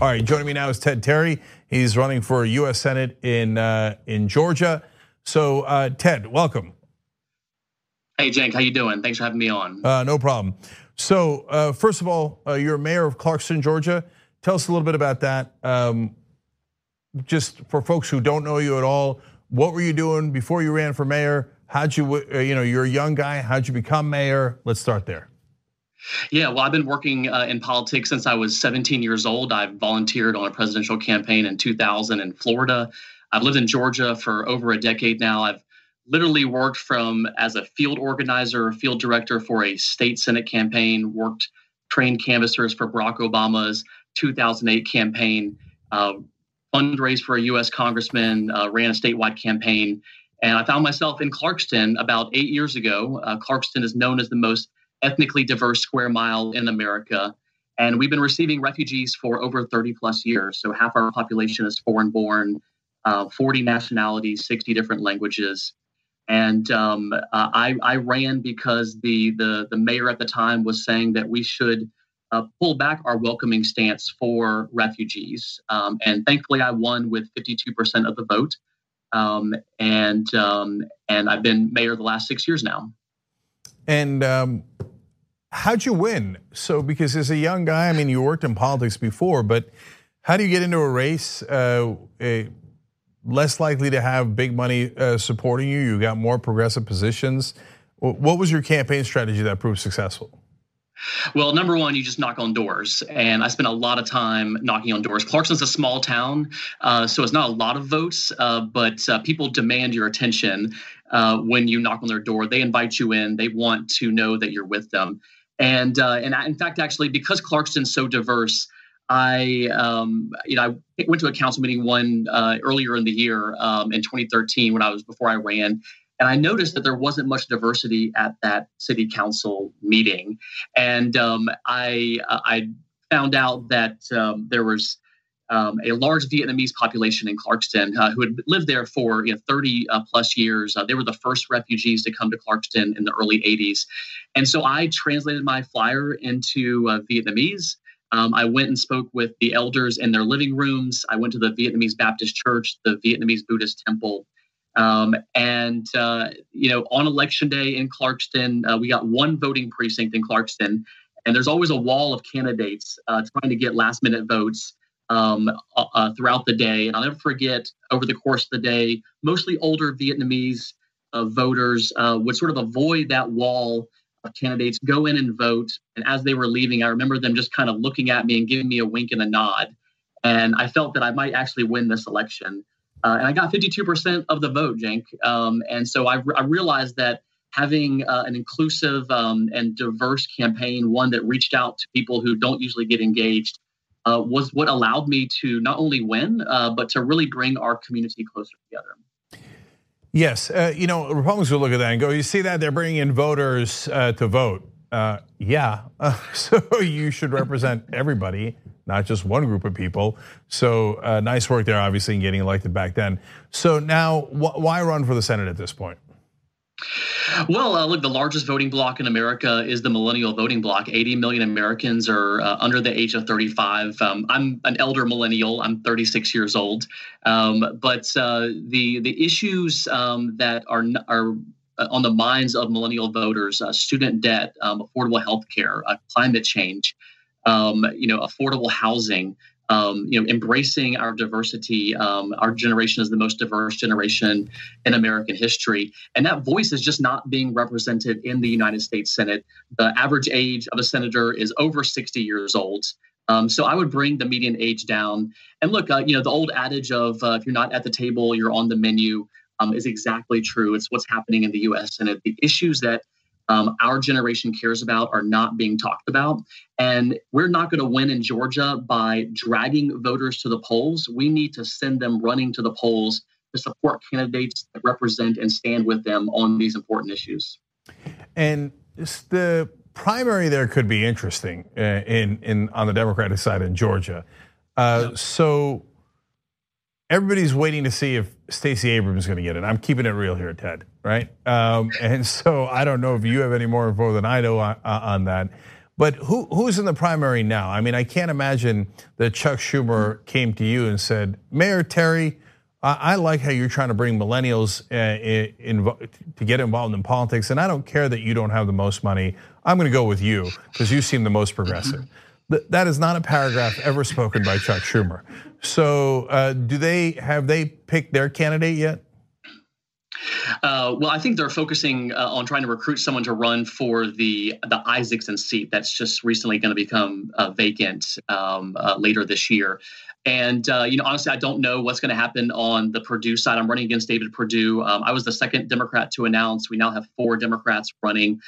All right, joining me now is Ted Terry. He's running for U.S. Senate in uh, in Georgia. So, uh, Ted, welcome. Hey, Cenk, how you doing? Thanks for having me on. Uh, no problem. So, uh, first of all, uh, you're mayor of Clarkston, Georgia. Tell us a little bit about that. Um, just for folks who don't know you at all, what were you doing before you ran for mayor? How'd you, uh, you know, you're a young guy. How'd you become mayor? Let's start there. Yeah, well, I've been working uh, in politics since I was 17 years old. I volunteered on a presidential campaign in 2000 in Florida. I've lived in Georgia for over a decade now. I've literally worked from as a field organizer, field director for a state senate campaign, worked trained canvassers for Barack Obama's 2008 campaign, uh, fundraised for a U.S. congressman, uh, ran a statewide campaign, and I found myself in Clarkston about eight years ago. Uh, Clarkston is known as the most ethnically diverse square mile in America. And we've been receiving refugees for over 30 plus years. So half our population is foreign born, uh, 40 nationalities, 60 different languages. And um, uh, I, I, ran because the, the, the mayor at the time was saying that we should uh, pull back our welcoming stance for refugees. Um, and thankfully, I won with 52% of the vote. Um, and um, and I've been mayor the last six years now. And um, how'd you win? So, because as a young guy, I mean, you worked in politics before, but how do you get into a race? Uh, a, less likely to have big money uh, supporting you. You got more progressive positions. What was your campaign strategy that proved successful? Well, number one, you just knock on doors, and I spent a lot of time knocking on doors. Clarkston's a small town, uh, so it's not a lot of votes, uh, but uh, people demand your attention uh, when you knock on their door. They invite you in. They want to know that you're with them, and uh, and in fact, actually, because Clarkston's so diverse. I, um, you know, I went to a council meeting one uh, earlier in the year um, in 2013 when I was before I ran, and I noticed that there wasn't much diversity at that city council meeting. And um, I, uh, I found out that um, there was um, a large Vietnamese population in Clarkston uh, who had lived there for you know, 30 uh, plus years. Uh, they were the first refugees to come to Clarkston in the early 80s. And so I translated my flyer into uh, Vietnamese. Um, I went and spoke with the elders in their living rooms. I went to the Vietnamese Baptist Church, the Vietnamese Buddhist Temple. Um, and uh, you know, on election day in Clarkston, uh, we got one voting precinct in Clarkston, and there's always a wall of candidates trying to get last-minute votes um, uh, uh, throughout the day. And I'll never forget, over the course of the day, mostly older Vietnamese uh, voters would sort of avoid that wall of candidates, go in and vote. And as they were leaving, I remember them just kind of looking at me and giving me a wink and a nod. And I felt that I might actually win this election. Uh, and I got 52% of the vote, Cenk. Um, and so I, I, realized that having uh, an inclusive um, and diverse campaign, one that reached out to people who don't usually get engaged, uh, was what allowed me to not only win, uh, but to really bring our community closer together. Yes, uh, you know, Republicans will look at that and go, you see that they're bringing in voters uh, to vote. yeah, so you should represent everybody not just one group of people. So uh, nice work there, obviously, in getting elected back then. So now, wh- why run for the Senate at this point? Well, uh, look, the largest voting bloc in America is the millennial voting bloc. 80 million Americans are uh, under the age of 35. Um, I'm an elder millennial. I'm 36 years old. Um, but uh, the the issues um, that are are uh, on the minds of millennial voters: uh, student debt, um, affordable health care, uh, climate change um, you know, affordable housing, um, you know, embracing our diversity. Um, our generation is the most diverse generation in American history, and that voice is just not being represented in the United States Senate. The average age of a senator is over 60 years old. Um, so I would bring the median age down. And look, uh, you know, the old adage of uh, if you're not at the table, you're on the menu um, is exactly true. It's what's happening in the U.S. Senate. The issues that um, our generation cares about are not being talked about. And we're not going to win in Georgia by dragging voters to the polls. We need to send them running to the polls to support candidates that represent and stand with them on these important issues. And the primary there could be interesting uh, in, in on the Democratic side in Georgia. Uh, so everybody's waiting to see if Stacey Abrams is going to get it. I'm keeping it real here, Ted. Right? Um, and so I don't know if you have any more info than I do on, on that. But who who's in the primary now? I mean, I can't imagine that Chuck Schumer came to you and said, Mayor Terry, I like how you're trying to bring millennials uh, to get involved in politics, and I don't care that you don't have the most money. I'm going to go with you because you seem the most progressive. That is not a paragraph ever spoken by Chuck Schumer. So, uh, do they have they picked their candidate yet? Uh, well, I think they're focusing uh, on trying to recruit someone to run for the the Isakson seat that's just recently going to become uh, vacant um, uh, later this year. And uh, you know, honestly, I don't know what's going to happen on the Perdue side. I'm running against David Perdue. Um, I was the second Democrat to announce. We now have four Democrats running.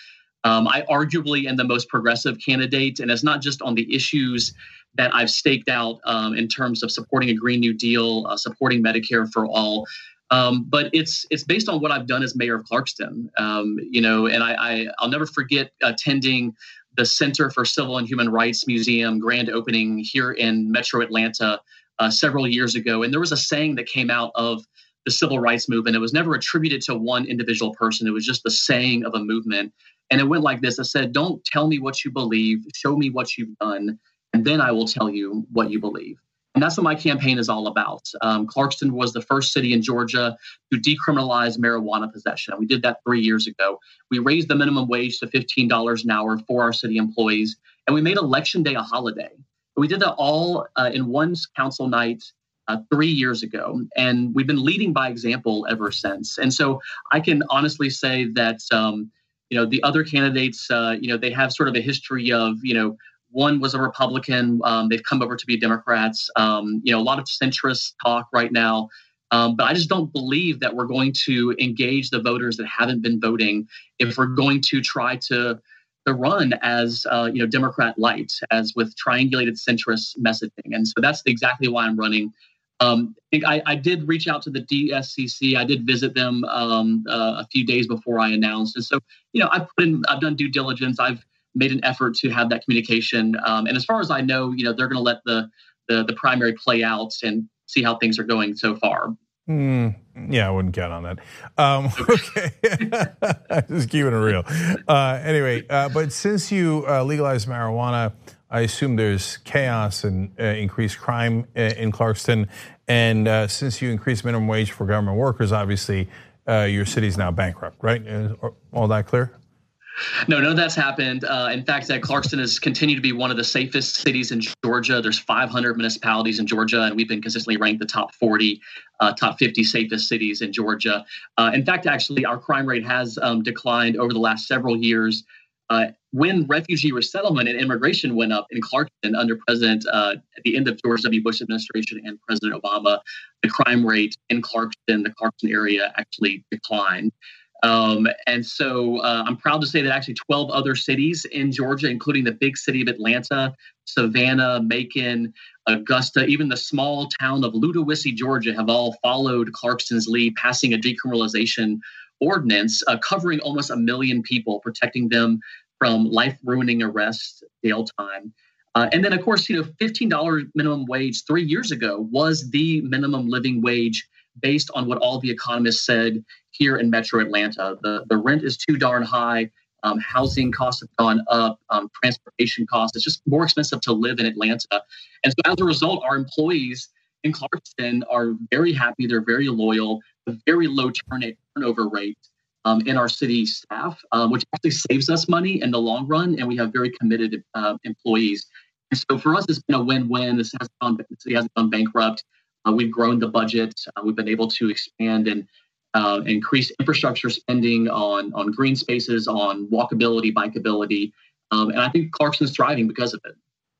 Um, I arguably am the most progressive candidate, and it's not just on the issues that I've staked out um, in terms of supporting a Green New Deal, uh, supporting Medicare for all. Um, but it's it's based on what I've done as mayor of Clarkston. Um, you know, and I, I will never forget attending the Center for Civil and Human Rights Museum grand opening here in Metro Atlanta uh, several years ago, and there was a saying that came out of the civil rights movement. It was never attributed to one individual person. It was just the saying of a movement, and it went like this: I said, don't tell me what you believe, show me what you've done, and then I will tell you what you believe." And that's what my campaign is all about. Um, Clarkston was the first city in Georgia to decriminalize marijuana possession. We did that three years ago. We raised the minimum wage to $15 an hour for our city employees, and we made Election Day a holiday. We did that all uh, in one council night uh, three years ago, and we've been leading by example ever since. And so I can honestly say that. Um, you know the other candidates uh, you know they have sort of a history of you know one was a Republican. Um, they've come over to be Democrats. Um, you know, a lot of centrist talk right now. Um, but I just don't believe that we're going to engage the voters that haven't been voting if we're going to try to to run as uh, you know Democrat light, as with triangulated centrist messaging. And so that's exactly why I'm running. Um, I, I, did reach out to the DSCC. I did visit them um, uh, a few days before I announced, and so you know I put in, I've done due diligence. I've made an effort to have that communication. Um, and as far as I know, you know, they're going to let the, the, the primary play out and see how things are going so far. Mm, yeah, I wouldn't count on that. Um, okay, just keeping it real. Uh, anyway, uh, but since you uh, legalized marijuana, I assume there's chaos and uh, increased crime uh, in Clarkston. And uh, since you increased minimum wage for government workers, obviously your city's now bankrupt, right? Is all that clear? No, of that's happened. Uh, in fact, that Clarkston has continued to be one of the safest cities in Georgia. There's 500 municipalities in Georgia, and we've been consistently ranked the top 40, uh, top 50 safest cities in Georgia. Uh, in fact, actually, our crime rate has um, declined over the last several years. Uh, when refugee resettlement and immigration went up in Clarkston under President uh, at the end of George W. Bush administration and President Obama, the crime rate in Clarkston, the Clarkston area, actually declined. Um, and so uh, I'm proud to say that actually 12 other cities in Georgia, including the big city of Atlanta, Savannah, Macon, Augusta, even the small town of Ludowici, Georgia, have all followed Clarkston's lead, passing a decriminalization ordinance uh, covering almost a million people, protecting them from life ruining arrest, jail time. Uh, and then, of course, you know, $15 minimum wage three years ago was the minimum living wage based on what all the economists said here in metro Atlanta. The, the rent is too darn high. Um, housing costs have gone up, um, transportation costs. It's just more expensive to live in Atlanta. And so as a result, our employees in Clarkston are very happy. They're very loyal, a very low turn- turnover rate um, in our city staff, um, which actually saves us money in the long run. And we have very committed uh, employees. And so for us, it's been a win-win. This hasn't gone, the city hasn't gone bankrupt. Uh, we've grown the budget. Uh, we've been able to expand and uh, increase infrastructure spending on on green spaces, on walkability, bikeability, um, and I think Clarkston's thriving because of it.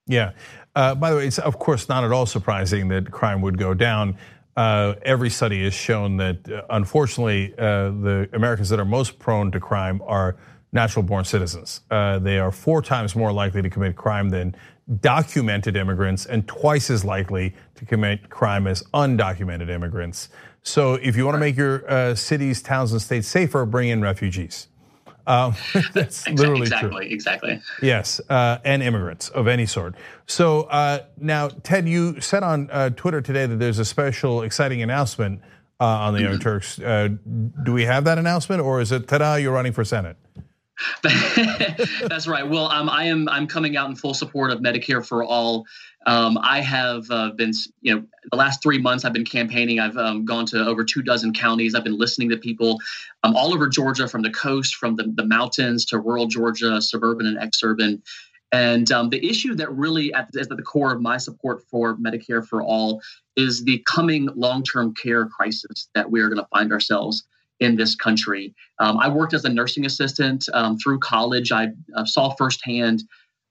Yeah. Uh, by the way, it's of course not at all surprising that crime would go down. Uh, every study has shown that, uh, unfortunately, uh, the Americans that are most prone to crime are natural born citizens. Uh, they are four times more likely to commit crime than documented immigrants and twice as likely to commit crime as undocumented immigrants. So if you want to make your uh, cities, towns, and states safer, bring in refugees. Um, that's literally exactly, true. Exactly. Yes, uh, and immigrants of any sort. So uh, now, Ted, you said on uh, Twitter today that there's a special, exciting announcement uh, on the Young mm-hmm. Turks. Uh, do we have that announcement, or is it ta-da? You're running for Senate? That's right. Well, um, I am I'm coming out in full support of Medicare for all. Um, I have uh, been, you know, the last three months I've been campaigning. I've um, gone to over two dozen counties. I've been listening to people um, all over Georgia, from the coast, from the, the mountains to rural Georgia, suburban and exurban. And um, the issue that really at, is at the core of my support for Medicare for all is the coming long-term care crisis that we are going to find ourselves in this country. Um, I worked as a nursing assistant um, through college. I uh, saw firsthand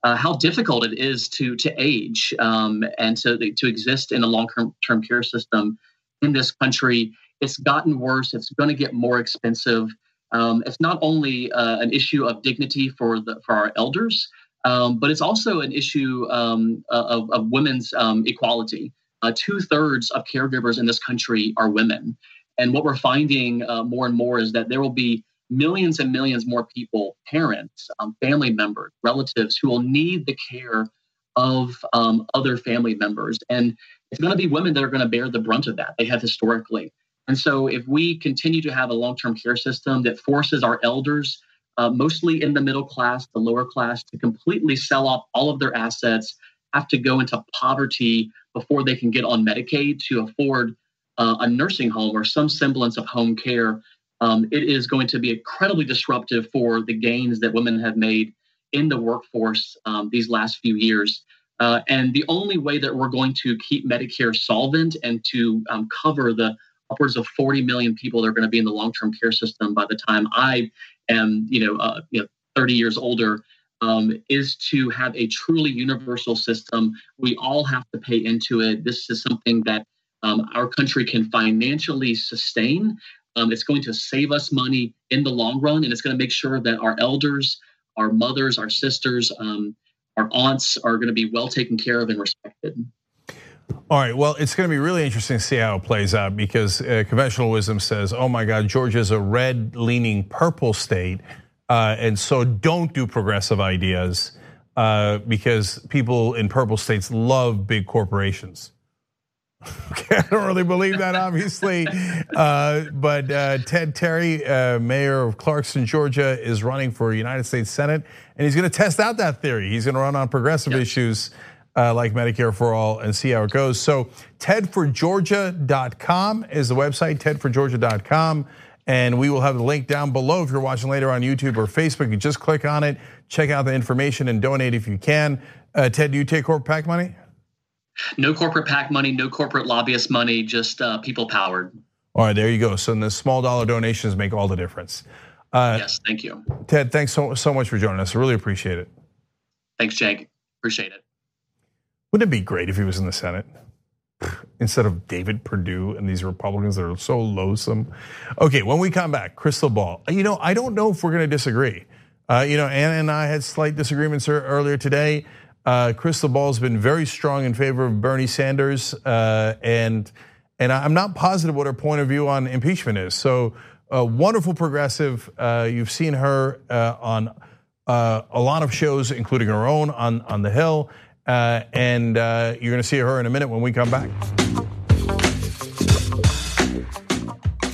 uh, how difficult it is to to age um, and to to exist in a long term care system in this country. It's gotten worse. It's going to get more expensive. Um, it's not only uh, an issue of dignity for the for our elders, um, but it's also an issue um, of, of, women's equality. Uh, Two thirds of caregivers in this country are women. And what we're finding uh, more and more is that there will be millions and millions more people, parents, um, family members, relatives, who will need the care of um, other family members. And it's going to be women that are going to bear the brunt of that. They have historically. And so, if we continue to have a long term care system that forces our elders, uh, mostly in the middle class, the lower class, to completely sell off all of their assets, have to go into poverty before they can get on Medicaid to afford uh, a nursing home or some semblance of home care, um, it is going to be incredibly disruptive for the gains that women have made in the workforce um, these last few years. Uh, and the only way that we're going to keep Medicare solvent and to um, cover the upwards of 40 million people that are going to be in the long-term care system by the time I am, you know, uh, you know 30 years older, um, is to have a truly universal system. We all have to pay into it. This is something that um, our country can financially sustain. Um, it's going to save us money in the long run, and it's going to make sure that our elders, our mothers, our sisters, um, our aunts are going to be well taken care of and respected. All right. Well, it's going to be really interesting to see how it plays out because uh, conventional wisdom says, "Oh my God, Georgia's a red-leaning purple state, uh, and so don't do progressive ideas uh, because people in purple states love big corporations." Okay, I don't really believe that, obviously. Uh, but uh, Ted Terry, uh, mayor of Clarkston, Georgia, is running for United States Senate, and he's going to test out that theory. He's going to run on progressive yep. issues uh, like Medicare for all and see how it goes. So, tedforgeorgia.com is the website, tedforgeorgia.com. And we will have the link down below if you're watching later on YouTube or Facebook. You just click on it, check out the information, and donate if you can. Uh, Ted, do you take corporate PAC money? No corporate PAC money, no corporate lobbyist money, just uh, people powered. All right, there you go. So the small dollar donations make all the difference. Uh, yes, thank you. Ted, thanks so, so much for joining us. I really appreciate it. Thanks, Cenk. Appreciate it. Wouldn't it be great if he was in the Senate? Instead of David Perdue and these Republicans that are so loathsome. Okay, when we come back, Krystal Ball. You know, I don't know if we're going to disagree. Uh, you know, Anna and I had slight disagreements earlier today. Uh, Krystal Ball has been very strong in favor of Bernie Sanders, uh, and and I'm not positive what her point of view on impeachment is. So, a wonderful progressive. Uh, you've seen her uh, on uh, a lot of shows, including her own on on the Hill, uh, and you're going to see her in a minute when we come back.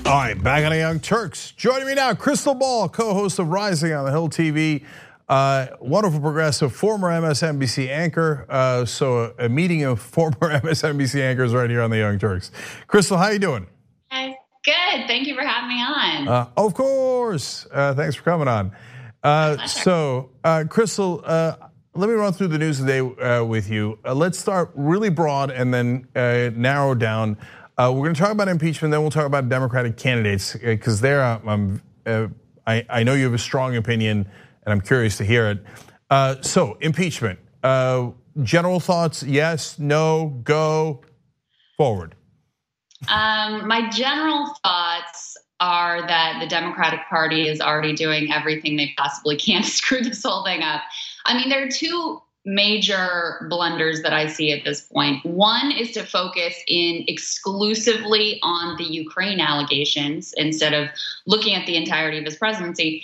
All right, back on the Young Turks. Joining me now, Krystal Ball, co-host of Rising on the Hill TV. Uh, wonderful progressive, former MSNBC anchor. Uh, so a meeting of former MSNBC anchors right here on the Young Turks. Krystal, how you doing? Hi, good. Thank you for having me on. Uh, of course. Uh, thanks for coming on. Uh, so, uh, Krystal, let me run through the news today with you. let's start really broad and then narrow down. we're going to talk about impeachment, then we'll talk about Democratic candidates because there, um, I, I know you have a strong opinion and I'm curious to hear it. Uh, so, impeachment. Uh, general thoughts? Yes, no, go, forward. Um, my general thoughts are that the Democratic Party is already doing everything they possibly can to screw this whole thing up. I mean, there are two major blunders that I see at this point. One is to focus in exclusively on the Ukraine allegations instead of looking at the entirety of his presidency.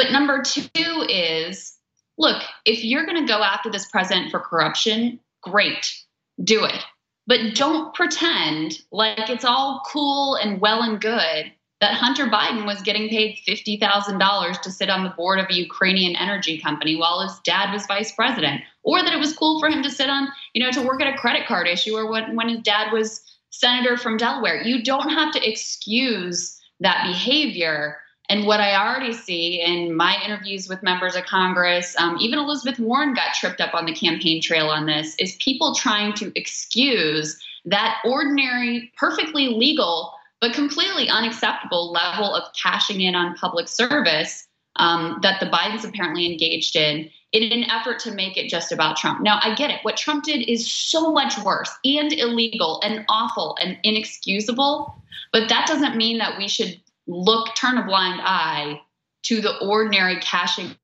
But number two is look, if you're going to go after this president for corruption, great, do it. But don't pretend like it's all cool and well and good that Hunter Biden was getting paid $50,000 to sit on the board of a Ukrainian energy company while his dad was vice president, or that it was cool for him to sit on, you know, to work at a credit card issuer when, when his dad was senator from Delaware. You don't have to excuse that behavior. And what I already see in my interviews with members of Congress, um, even Elizabeth Warren got tripped up on the campaign trail on this, is people trying to excuse that ordinary, perfectly legal but completely unacceptable level of cashing in on public service um, that the Bidens apparently engaged in in an effort to make it just about Trump. Now, I get it. What Trump did is so much worse and illegal and awful and inexcusable, but that doesn't mean that we should look, turn a blind eye to the ordinary cashing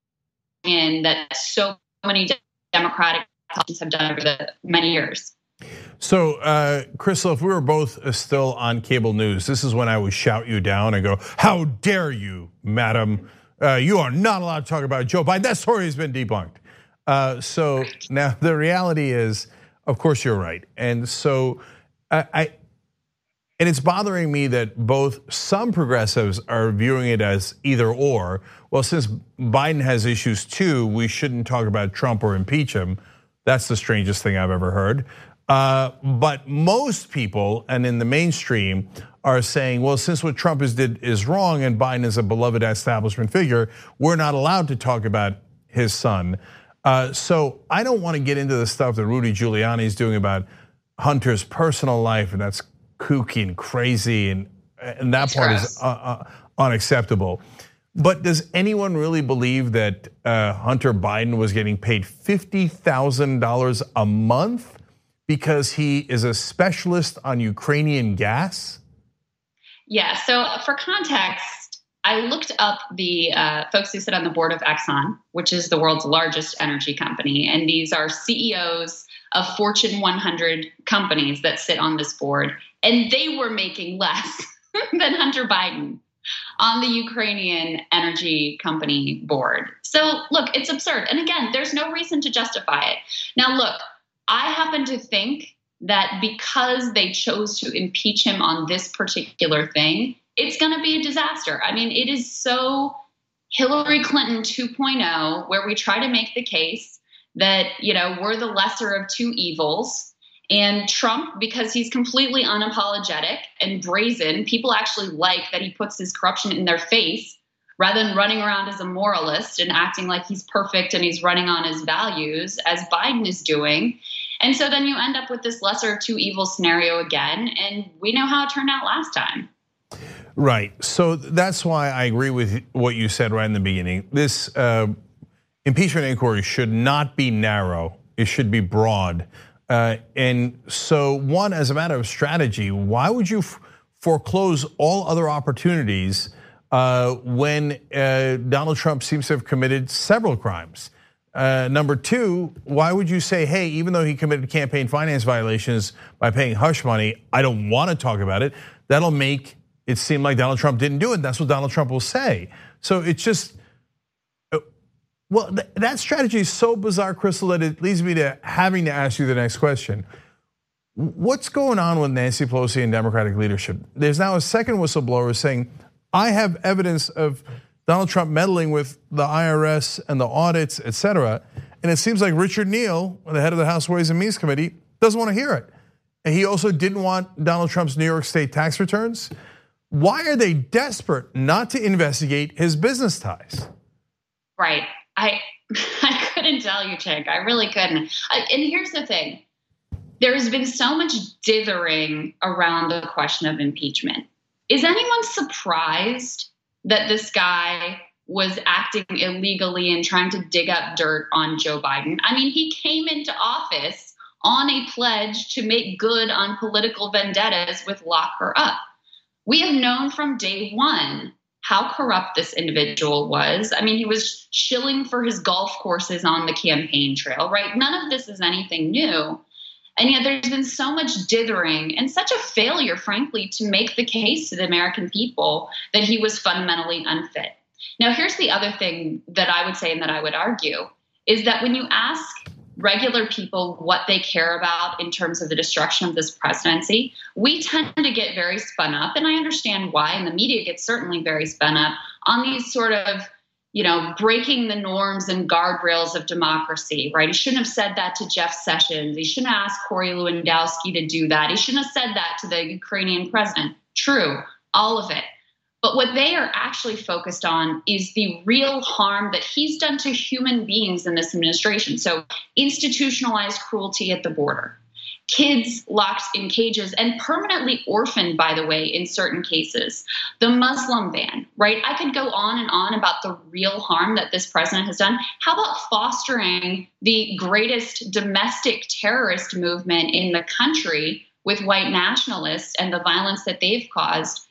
in that so many Democratic politicians have done over the many years. So, uh, Krystal, if we were both still on cable news, this is when I would shout you down and go, How dare you, madam? Uh, you are not allowed to talk about Joe Biden. That story has been debunked. Uh, so now the reality is, of course, you're right. And so I, I, and it's bothering me that both some progressives are viewing it as either or. Well, since Biden has issues too, we shouldn't talk about Trump or impeach him. That's the strangest thing I've ever heard. Uh, but most people, and in the mainstream, are saying, well, since what Trump did is wrong and Biden is a beloved establishment figure, we're not allowed to talk about his son. Uh, so I don't want to get into the stuff that Rudy Giuliani is doing about Hunter's personal life, and that's kooky and crazy, and and that part is uh, uh, unacceptable. But does anyone really believe that uh, Hunter Biden was getting paid fifty thousand dollars a month? because he is a specialist on Ukrainian gas? Yeah, so for context, I looked up the uh, folks who sit on the board of Exxon, which is the world's largest energy company. And these are CEOs of Fortune 100 companies that sit on this board. And they were making less than Hunter Biden on the Ukrainian energy company board. So, look, it's absurd. And again, there's no reason to justify it. Now, look, I happen to think that because they chose to impeach him on this particular thing, it's going to be a disaster. I mean, it is so Hillary Clinton 2.0, where we try to make the case that, you know, we're the lesser of two evils. And Trump, because he's completely unapologetic and brazen, people actually like that he puts his corruption in their face rather than running around as a moralist and acting like he's perfect and he's running on his values, as Biden is doing. And so then you end up with this lesser of two evil scenario again. And we know how it turned out last time. Right. So that's why I agree with what you said right in the beginning. This uh, impeachment inquiry should not be narrow, it should be broad. Uh, and so, one, as a matter of strategy, why would you foreclose all other opportunities uh, when Donald Trump seems to have committed several crimes? Uh, number two, why would you say, hey, even though he committed campaign finance violations by paying hush money, I don't want to talk about it? That'll make it seem like Donald Trump didn't do it. That's what Donald Trump will say. So it's just, uh, well, that strategy is so bizarre, Krystal, that it leads me to having to ask you the next question. What's going on with Nancy Pelosi and Democratic leadership? There's now a second whistleblower saying, I have evidence of Donald Trump meddling with the IRS and the audits, et cetera. And it seems like Richard Neal, the head of the House Ways and Means Committee, doesn't want to hear it. And he also didn't want Donald Trump's New York State tax returns. Why are they desperate not to investigate his business ties? Right. I I couldn't tell you, Cenk. I really couldn't. I, and here's the thing: there has been so much dithering around the question of impeachment. Is anyone surprised that this guy was acting illegally and trying to dig up dirt on Joe Biden. I mean, he came into office on a pledge to make good on political vendettas with lock her up. We have known from day one how corrupt this individual was. I mean, he was shilling for his golf courses on the campaign trail, right? None of this is anything new. And yet there's been so much dithering and such a failure, frankly, to make the case to the American people that he was fundamentally unfit. Now, here's the other thing that I would say and that I would argue is that when you ask regular people what they care about in terms of the destruction of this presidency, we tend to get very spun up. And I understand why. And the media gets certainly very spun up on these sort of you know, breaking the norms and guardrails of democracy, right? He shouldn't have said that to Jeff Sessions. He shouldn't have asked Corey Lewandowski to do that. He shouldn't have said that to the Ukrainian president. True, all of it. But what they are actually focused on is the real harm that he's done to human beings in this administration. So, institutionalized cruelty at the border, kids locked in cages and permanently orphaned, by the way, in certain cases. The Muslim ban, right? I could go on and on about the real harm that this president has done. How about fostering the greatest domestic terrorist movement in the country with white nationalists and the violence that they've caused?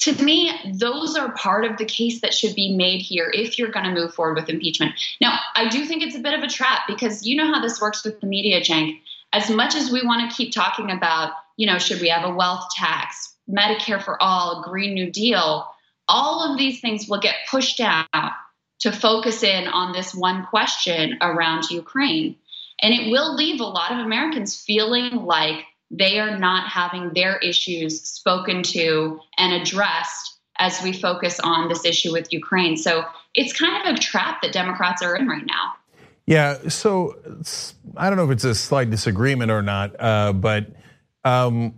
To me, those are part of the case that should be made here if you're going to move forward with impeachment. Now, I do think it's a bit of a trap because you know how this works with the media, Cenk as much as we want to keep talking about, you know, should we have a wealth tax, Medicare for all, Green New Deal, all of these things will get pushed out to focus in on this one question around Ukraine. And it will leave a lot of Americans feeling like they are not having their issues spoken to and addressed as we focus on this issue with Ukraine. So it's kind of a trap that Democrats are in right now. Yeah, so I don't know if it's a slight disagreement or not, uh, but um,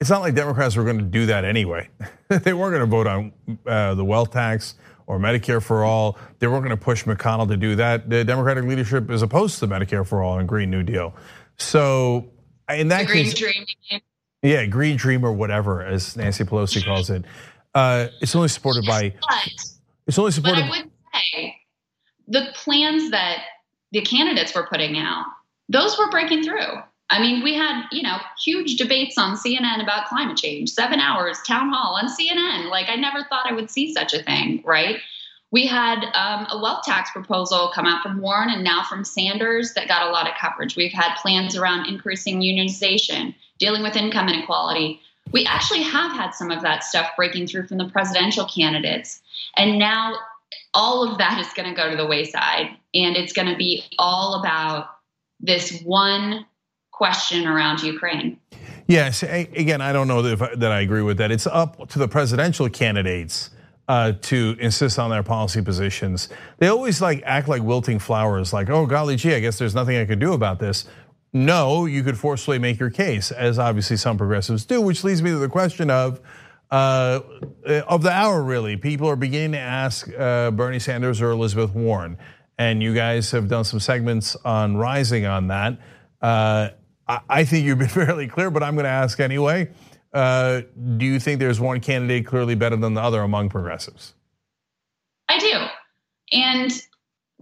it's not like Democrats were going to do that anyway. they weren't going to vote on uh, the wealth tax or Medicare for all. They weren't going to push McConnell to do that. The Democratic leadership is opposed to the Medicare for all and Green New Deal. So in that the case, dream. yeah, Green Dream or whatever, as Nancy Pelosi calls it, uh, it's only supported by. But, it's only supported. But I would say the plans that the candidates were putting out, those were breaking through. I mean, we had, you know, huge debates on CNN about climate change, seven hours, town hall on CNN. Like, I never thought I would see such a thing, right? We had um, a wealth tax proposal come out from Warren and now from Sanders that got a lot of coverage. We've had plans around increasing unionization, dealing with income inequality. We actually have had some of that stuff breaking through from the presidential candidates. And now all of that is going to go to the wayside and it's going to be all about this one question around Ukraine. Yes, again, I don't know that, I agree with that. It's up to the presidential candidates to insist on their policy positions. They always like act like wilting flowers, like, oh golly gee, I guess there's nothing I could do about this. No, you could forcefully make your case, as obviously some progressives do, which leads me to the question of uh, of the hour, really. People are beginning to ask uh, Bernie Sanders or Elizabeth Warren. And you guys have done some segments on Rising on that. Uh, I think you've been fairly clear, but I'm going to ask anyway. Uh, do you think there's one candidate clearly better than the other among progressives? I do. And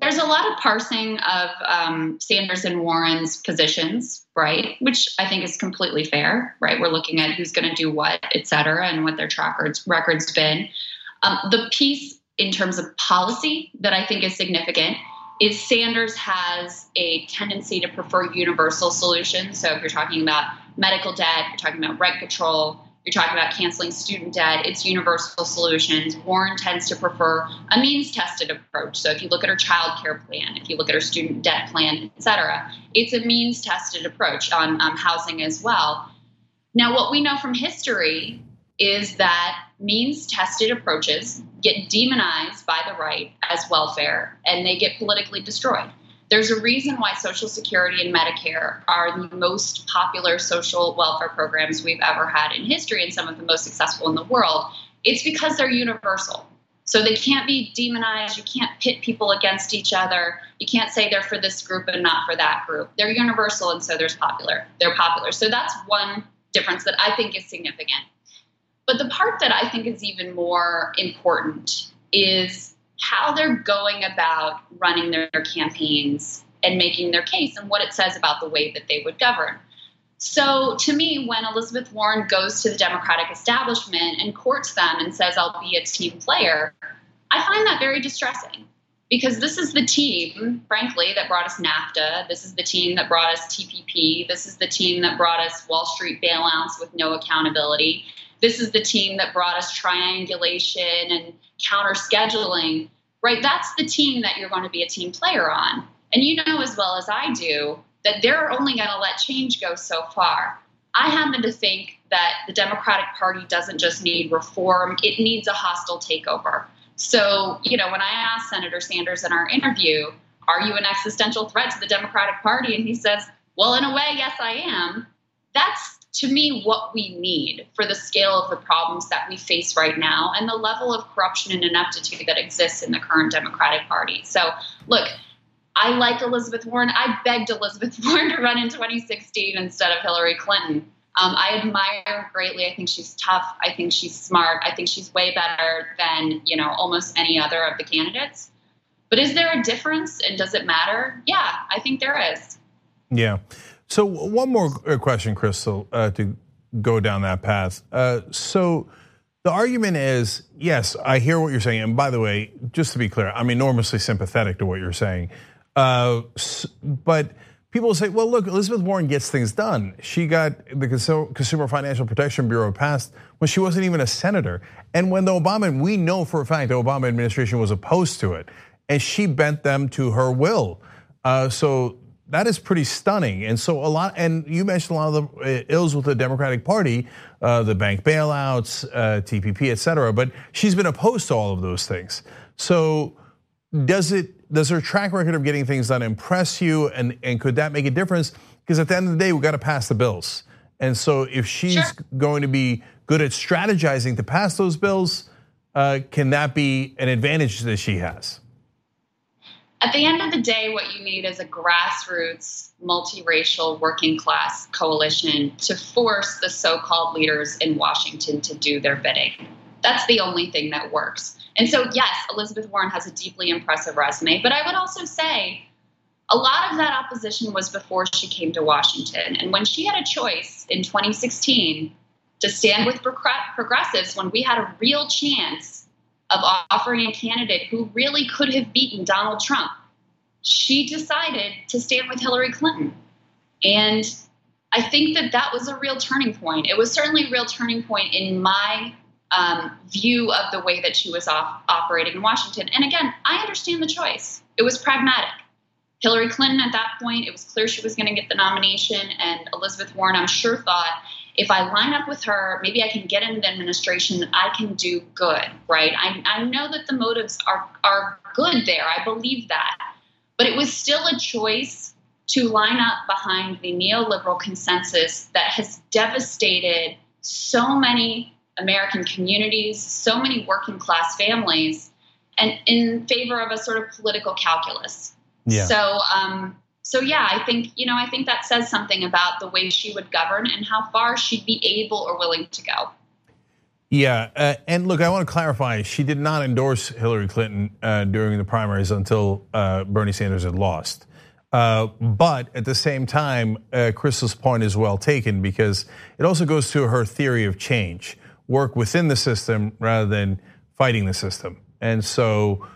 there's a lot of parsing of um, Sanders and Warren's positions, right? Which I think is completely fair, right? We're looking at who's going to do what, et cetera, and what their track record's been. Um, the piece in terms of policy that I think is significant is Sanders has a tendency to prefer universal solutions. So if you're talking about medical debt, you're talking about rent control, you're talking about canceling student debt, it's universal solutions. Warren tends to prefer a means tested approach. So if you look at her child care plan, if you look at her student debt plan, et cetera, it's a means tested approach on um, housing as well. Now, what we know from history is that means tested approaches get demonized by the right as welfare and they get politically destroyed. There's a reason why Social Security and Medicare are the most popular social welfare programs we've ever had in history and some of the most successful in the world. It's because they're universal. So they can't be demonized. You can't pit people against each other. You can't say they're for this group and not for that group. They're universal, and so there's popular. They're popular. So that's one difference that I think is significant. But the part that I think is even more important is how they're going about running their, campaigns and making their case and what it says about the way that they would govern. So, to me, when Elizabeth Warren goes to the Democratic establishment and courts them and says, I'll be a team player, I find that very distressing because this is the team, frankly, that brought us NAFTA. This is the team that brought us TPP. This is the team that brought us Wall Street bailouts with no accountability. This is the team that brought us triangulation and counter scheduling, right? That's the team that you're going to be a team player on. And you know as well as I do that they're only going to let change go so far. I happen to think that the Democratic Party doesn't just need reform, it needs a hostile takeover. So, you know, when I asked Senator Sanders in our interview, are you an existential threat to the Democratic Party? And he says, well, in a way, yes, I am. That's to me what we need for the scale of the problems that we face right now and the level of corruption and ineptitude that exists in the current Democratic Party. So, look, I like Elizabeth Warren. I begged Elizabeth Warren to run in 2016 instead of Hillary Clinton. Um, I admire her greatly. I think she's tough. I think she's smart. I think she's way better than you know almost any other of the candidates. But is there a difference, and does it matter? Yeah, I think there is. Yeah. So one more uh, question, Krystal, uh, to go down that path. Uh, so the argument is, yes, I hear what you're saying, and by the way, just to be clear, I'm enormously sympathetic to what you're saying. Uh, but people say, well, look, Elizabeth Warren gets things done. She got the Consumer Financial Protection Bureau passed when she wasn't even a senator. And when the Obama, we know for a fact the Obama administration was opposed to it, and she bent them to her will. Uh, so that is pretty stunning. And so a lot, and you mentioned a lot of the uh, ills with the Democratic Party, uh, the bank bailouts, uh, TPP, et cetera. But she's been opposed to all of those things. So does it does her track record of getting things done impress you and and could that make a difference because at the end of the day we got to pass the bills and so if she's sure. going to be good at strategizing to pass those bills uh, can that be an advantage that she has at the end of the day what you need is a grassroots multiracial working class coalition to force the so-called leaders in washington to do their bidding that's the only thing that works and so, yes, Elizabeth Warren has a deeply impressive resume, but I would also say a lot of that opposition was before she came to Washington. And when she had a choice in 2016 to stand with progressives when we had a real chance of offering a candidate who really could have beaten Donald Trump, she decided to stand with Hillary Clinton. And I think that that was a real turning point. It was certainly a real turning point in my um, view of the way that she was off, operating in Washington. And again, I understand the choice. It was pragmatic. Hillary Clinton, at that point, it was clear she was going to get the nomination. And Elizabeth Warren, I'm sure, thought if I line up with her, maybe I can get into the administration, I can do good, right? I, I know that the motives are, are good there. I believe that. But it was still a choice to line up behind the neoliberal consensus that has devastated so many American communities, so many working class families, and in favor of a sort of political calculus. Yeah. So, um, so yeah, I think you know, I think that says something about the way she would govern and how far she'd be able or willing to go. Yeah, uh, and look, I want to clarify. She did not endorse Hillary Clinton uh, during the primaries until uh, Bernie Sanders had lost. Uh, but at the same time, uh, Krystal's point is well taken because it also goes to her theory of change work within the system rather than fighting the system. And so,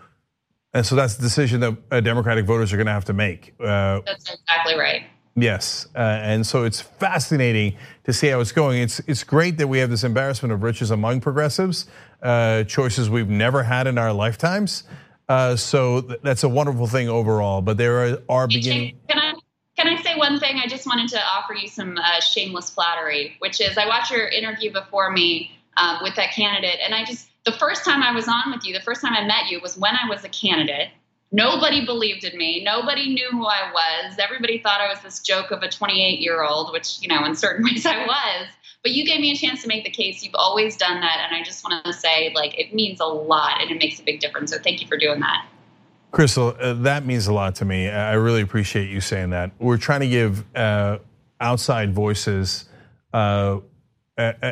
and so that's the decision that uh, Democratic voters are going to have to make. Uh, that's exactly right. Yes, uh, and so it's fascinating to see how it's going. It's it's great that we have this embarrassment of riches among progressives, uh, choices we've never had in our lifetimes. Uh, so that's a wonderful thing overall. But there are, are beginning. Can I can I say one thing? I just wanted to offer you some shameless flattery, which is I watched your interview before me um, with that candidate. And I just, the first time I was on with you, the first time I met you was when I was a candidate. Nobody believed in me. Nobody knew who I was. Everybody thought I was this joke of a 28 year old, which, you know, in certain ways I was. But you gave me a chance to make the case. You've always done that. And I just want to say, like, it means a lot and it makes a big difference. So thank you for doing that. Krystal, uh, that means a lot to me. I really appreciate you saying that. We're trying to give uh, outside voices uh,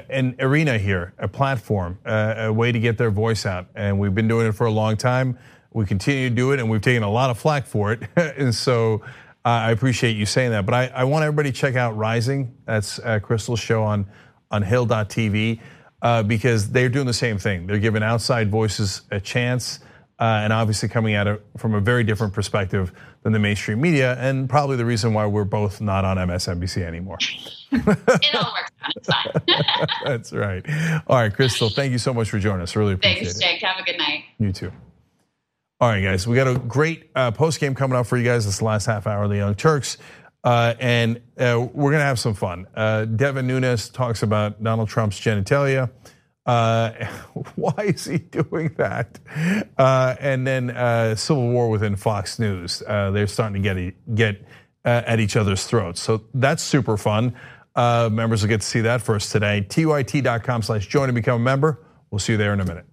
an arena here, a platform, a way to get their voice out. And we've been doing it for a long time. We continue to do it, and we've taken a lot of flack for it. and so I appreciate you saying that. But I, I want everybody to check out Rising. That's Krystal's show on, on Hill.tv uh, because they're doing the same thing. They're giving outside voices a chance. Uh, and obviously coming at it from a very different perspective than the mainstream media, and probably the reason why we're both not on MSNBC anymore. it all works out. It's fine. That's right. All right, Krystal, thank you so much for joining us. Really appreciate Thanks, it. Thanks, Cenk. Have a good night. You too. All right, guys, we got a great uh, post game coming up for you guys. This last half hour of the Young Turks. Uh, and uh, we're going to have some fun. Uh, Devin Nunes talks about Donald Trump's genitalia. Uh, why is he doing that? Uh, and then uh, civil war within Fox News. they're starting to get get at each other's throats. So that's super fun. members will get to see that first today. TYT.com slash join and become a member. We'll see you there in a minute.